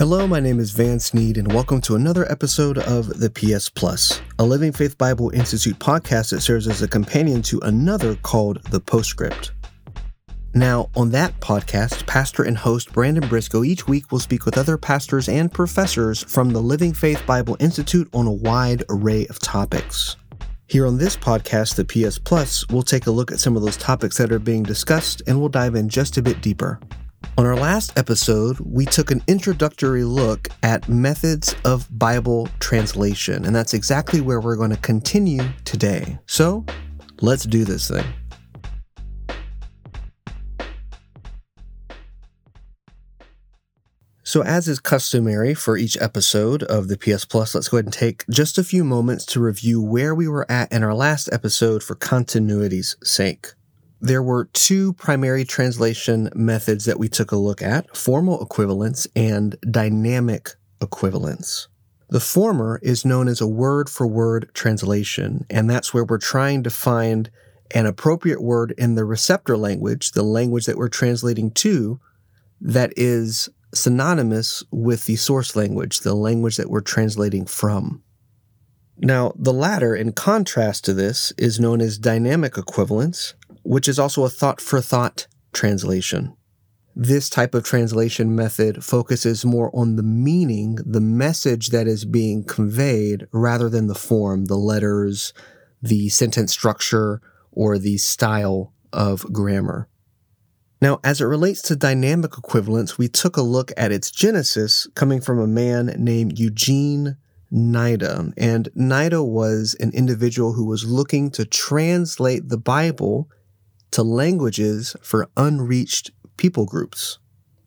Hello, my name is Van Sneed, and welcome to another episode of the PS Plus, a Living Faith Bible Institute podcast that serves as a companion to another called The Postscript. Now, on that podcast, pastor and host Brandon Briscoe each week will speak with other pastors and professors from the Living Faith Bible Institute on a wide array of topics. Here on this podcast, the PS Plus, we'll take a look at some of those topics that are being discussed and we'll dive in just a bit deeper. On our last episode, we took an introductory look at methods of Bible translation, and that's exactly where we're going to continue today. So, let's do this thing. So, as is customary for each episode of the PS Plus, let's go ahead and take just a few moments to review where we were at in our last episode for continuity's sake. There were two primary translation methods that we took a look at formal equivalence and dynamic equivalence. The former is known as a word for word translation, and that's where we're trying to find an appropriate word in the receptor language, the language that we're translating to, that is synonymous with the source language, the language that we're translating from. Now, the latter, in contrast to this, is known as dynamic equivalence, which is also a thought for thought translation. This type of translation method focuses more on the meaning, the message that is being conveyed, rather than the form, the letters, the sentence structure, or the style of grammar. Now, as it relates to dynamic equivalence, we took a look at its genesis coming from a man named Eugene Nida. And Nida was an individual who was looking to translate the Bible to languages for unreached people groups.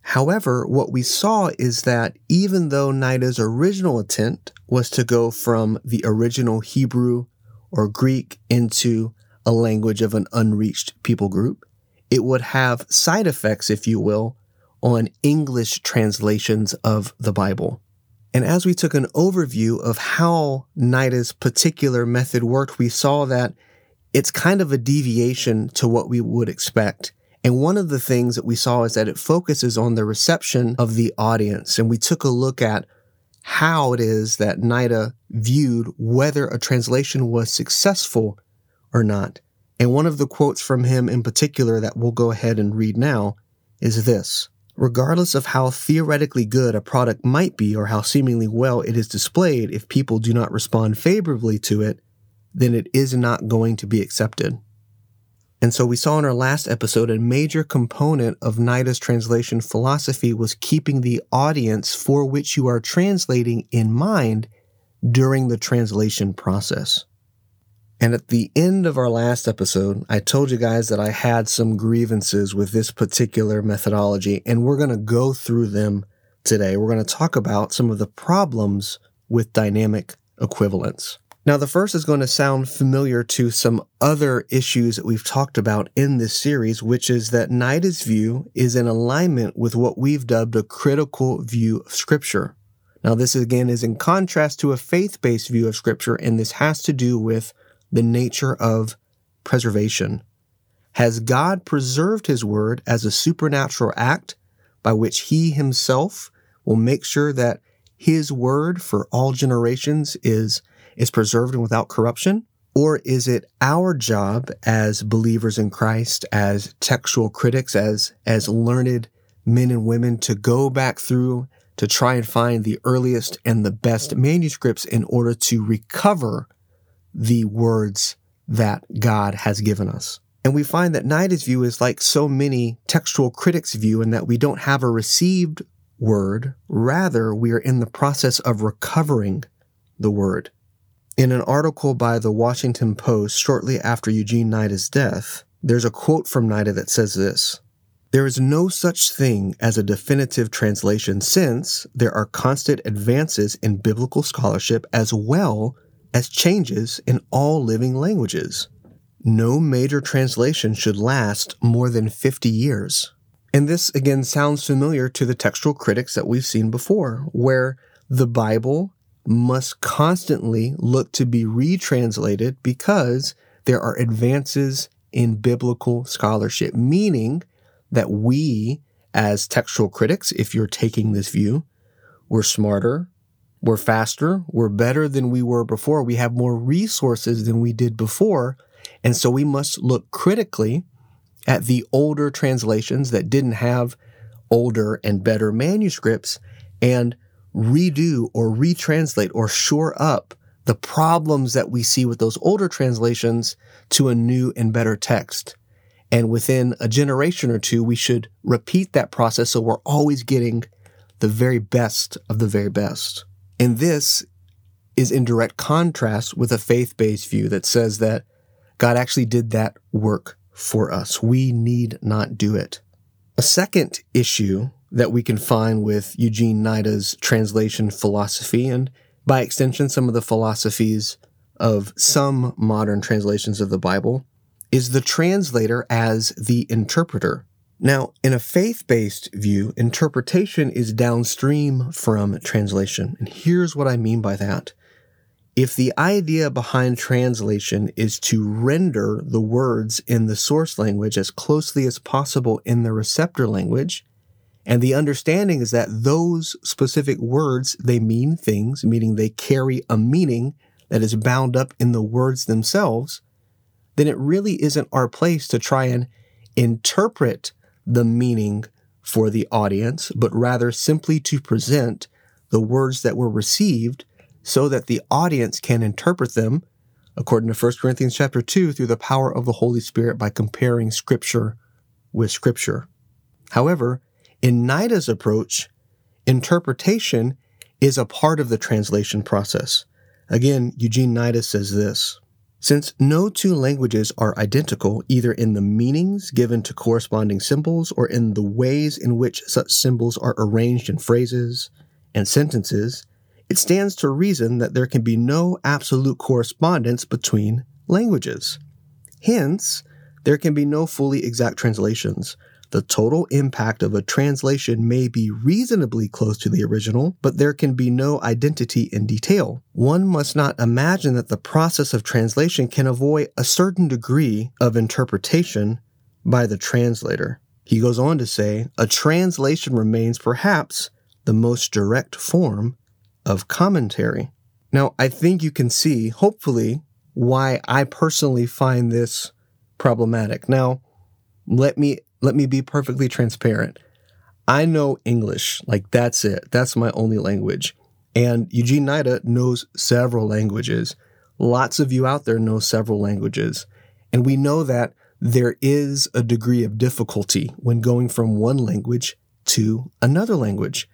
However, what we saw is that even though Nida's original intent was to go from the original Hebrew or Greek into a language of an unreached people group, it would have side effects, if you will, on English translations of the Bible. And as we took an overview of how Nida's particular method worked, we saw that it's kind of a deviation to what we would expect. And one of the things that we saw is that it focuses on the reception of the audience. And we took a look at how it is that Nida viewed whether a translation was successful or not. And one of the quotes from him in particular that we'll go ahead and read now is this Regardless of how theoretically good a product might be or how seemingly well it is displayed, if people do not respond favorably to it, then it is not going to be accepted. And so we saw in our last episode a major component of Nida's translation philosophy was keeping the audience for which you are translating in mind during the translation process. And at the end of our last episode, I told you guys that I had some grievances with this particular methodology, and we're going to go through them today. We're going to talk about some of the problems with dynamic equivalence. Now, the first is going to sound familiar to some other issues that we've talked about in this series, which is that Nida's view is in alignment with what we've dubbed a critical view of Scripture. Now, this again is in contrast to a faith based view of Scripture, and this has to do with the nature of preservation. Has God preserved his word as a supernatural act by which he himself will make sure that his word for all generations is, is preserved and without corruption? Or is it our job as believers in Christ, as textual critics, as, as learned men and women to go back through to try and find the earliest and the best manuscripts in order to recover the words that God has given us. And we find that Nida's view is like so many textual critics' view in that we don't have a received word, rather, we are in the process of recovering the word. In an article by the Washington Post shortly after Eugene Nida's death, there's a quote from Nida that says this There is no such thing as a definitive translation since there are constant advances in biblical scholarship as well as changes in all living languages. No major translation should last more than 50 years. And this again sounds familiar to the textual critics that we've seen before, where the Bible must constantly look to be retranslated because there are advances in biblical scholarship, meaning that we, as textual critics, if you're taking this view, we're smarter, we're faster, we're better than we were before, we have more resources than we did before. And so we must look critically at the older translations that didn't have older and better manuscripts and redo or retranslate or shore up the problems that we see with those older translations to a new and better text. And within a generation or two, we should repeat that process so we're always getting the very best of the very best. And this is in direct contrast with a faith based view that says that God actually did that work for us. We need not do it. A second issue that we can find with Eugene Nida's translation philosophy, and by extension, some of the philosophies of some modern translations of the Bible, is the translator as the interpreter. Now, in a faith based view, interpretation is downstream from translation. And here's what I mean by that. If the idea behind translation is to render the words in the source language as closely as possible in the receptor language, and the understanding is that those specific words, they mean things, meaning they carry a meaning that is bound up in the words themselves, then it really isn't our place to try and interpret the meaning for the audience, but rather simply to present the words that were received so that the audience can interpret them according to 1 Corinthians chapter 2 through the power of the Holy Spirit by comparing scripture with scripture. However, in Nida's approach, interpretation is a part of the translation process. Again, Eugene Nida says this Since no two languages are identical, either in the meanings given to corresponding symbols or in the ways in which such symbols are arranged in phrases and sentences, it stands to reason that there can be no absolute correspondence between languages. Hence, there can be no fully exact translations. The total impact of a translation may be reasonably close to the original, but there can be no identity in detail. One must not imagine that the process of translation can avoid a certain degree of interpretation by the translator. He goes on to say, a translation remains perhaps the most direct form of commentary. Now, I think you can see, hopefully, why I personally find this problematic. Now, let me let me be perfectly transparent. I know English, like that's it. That's my only language. And Eugene Nida knows several languages. Lots of you out there know several languages. And we know that there is a degree of difficulty when going from one language to another language.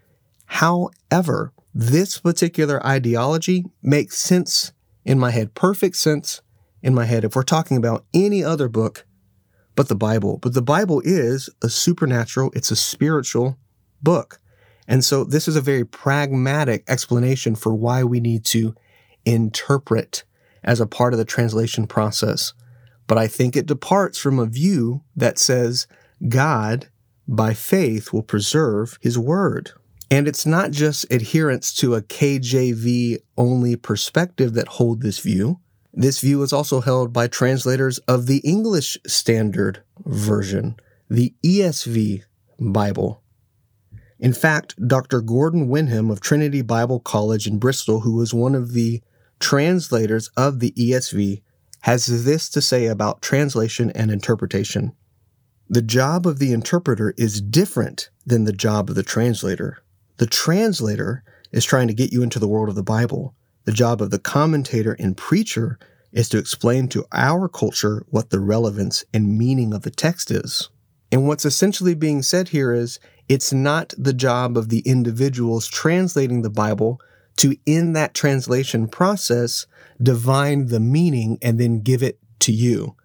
However, this particular ideology makes sense in my head, perfect sense in my head if we're talking about any other book but the Bible. But the Bible is a supernatural, it's a spiritual book. And so this is a very pragmatic explanation for why we need to interpret as a part of the translation process. But I think it departs from a view that says God, by faith, will preserve his word. And it's not just adherents to a KJV only perspective that hold this view. This view is also held by translators of the English Standard Version, the ESV Bible. In fact, Dr. Gordon Wenham of Trinity Bible College in Bristol, who was one of the translators of the ESV, has this to say about translation and interpretation. The job of the interpreter is different than the job of the translator. The translator is trying to get you into the world of the Bible. The job of the commentator and preacher is to explain to our culture what the relevance and meaning of the text is. And what's essentially being said here is it's not the job of the individuals translating the Bible to, in that translation process, divine the meaning and then give it to you.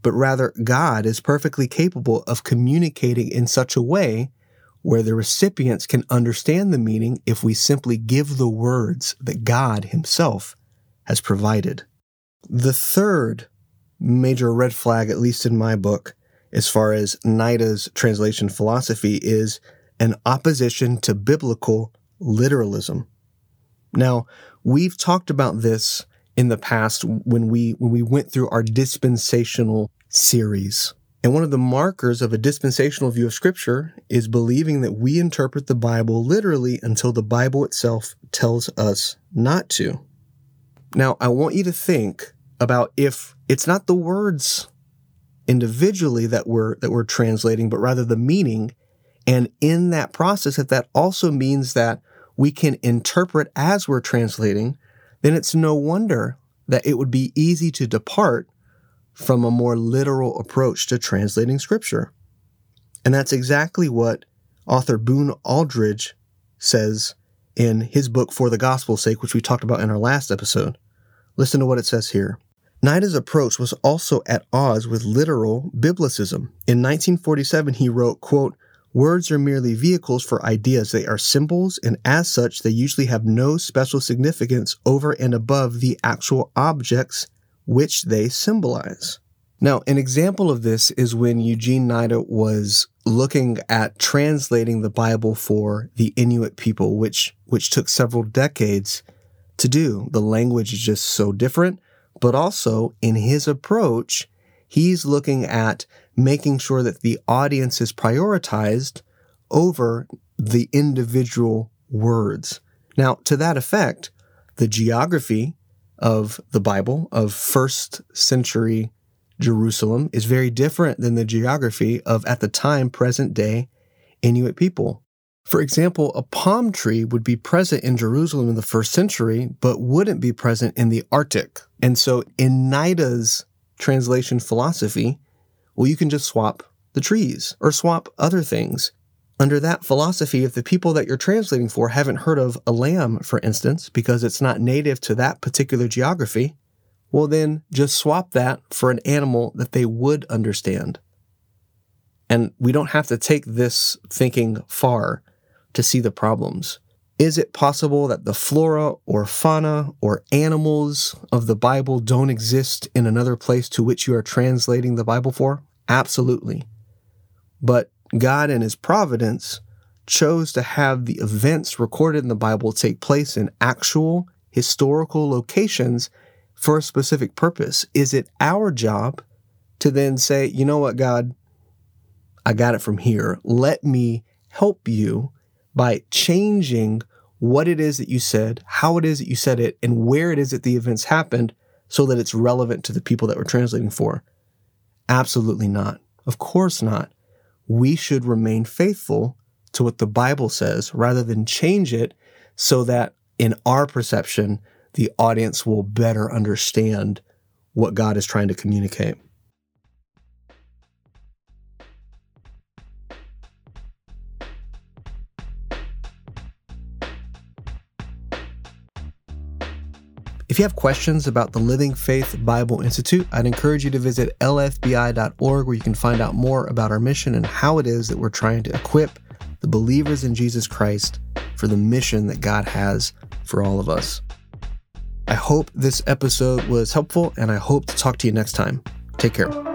But rather, God is perfectly capable of communicating in such a way where the recipients can understand the meaning if we simply give the words that God Himself has provided. The third major red flag, at least in my book, as far as Nida's translation philosophy, is an opposition to biblical literalism. Now, we've talked about this in the past when we when we went through our dispensational series. And one of the markers of a dispensational view of Scripture is believing that we interpret the Bible literally until the Bible itself tells us not to. Now, I want you to think about if it's not the words individually that we're that we're translating, but rather the meaning. And in that process, if that also means that we can interpret as we're translating, then it's no wonder that it would be easy to depart from a more literal approach to translating scripture. And that's exactly what author Boone Aldridge says in his book For the Gospel's Sake, which we talked about in our last episode. Listen to what it says here. Nida's approach was also at odds with literal biblicism. In 1947, he wrote, quote, Words are merely vehicles for ideas. They are symbols, and as such, they usually have no special significance over and above the actual objects which they symbolize. Now, an example of this is when Eugene Nida was looking at translating the Bible for the Inuit people, which which took several decades to do. The language is just so different, but also in his approach, he's looking at making sure that the audience is prioritized over the individual words. Now, to that effect, the geography of the Bible, of first century Jerusalem, is very different than the geography of, at the time, present day Inuit people. For example, a palm tree would be present in Jerusalem in the first century, but wouldn't be present in the Arctic. And so, in Nida's translation philosophy, well, you can just swap the trees or swap other things. Under that philosophy, if the people that you're translating for haven't heard of a lamb, for instance, because it's not native to that particular geography, well, then just swap that for an animal that they would understand. And we don't have to take this thinking far to see the problems. Is it possible that the flora or fauna or animals of the Bible don't exist in another place to which you are translating the Bible for? Absolutely. But God, in His providence, chose to have the events recorded in the Bible take place in actual historical locations for a specific purpose. Is it our job to then say, you know what, God, I got it from here. Let me help you by changing what it is that you said, how it is that you said it, and where it is that the events happened so that it's relevant to the people that we're translating for? Absolutely not. Of course not we should remain faithful to what the Bible says rather than change it so that in our perception, the audience will better understand what God is trying to communicate. If you have questions about the Living Faith Bible Institute, I'd encourage you to visit lfbi.org where you can find out more about our mission and how it is that we're trying to equip the believers in Jesus Christ for the mission that God has for all of us. I hope this episode was helpful and I hope to talk to you next time. Take care.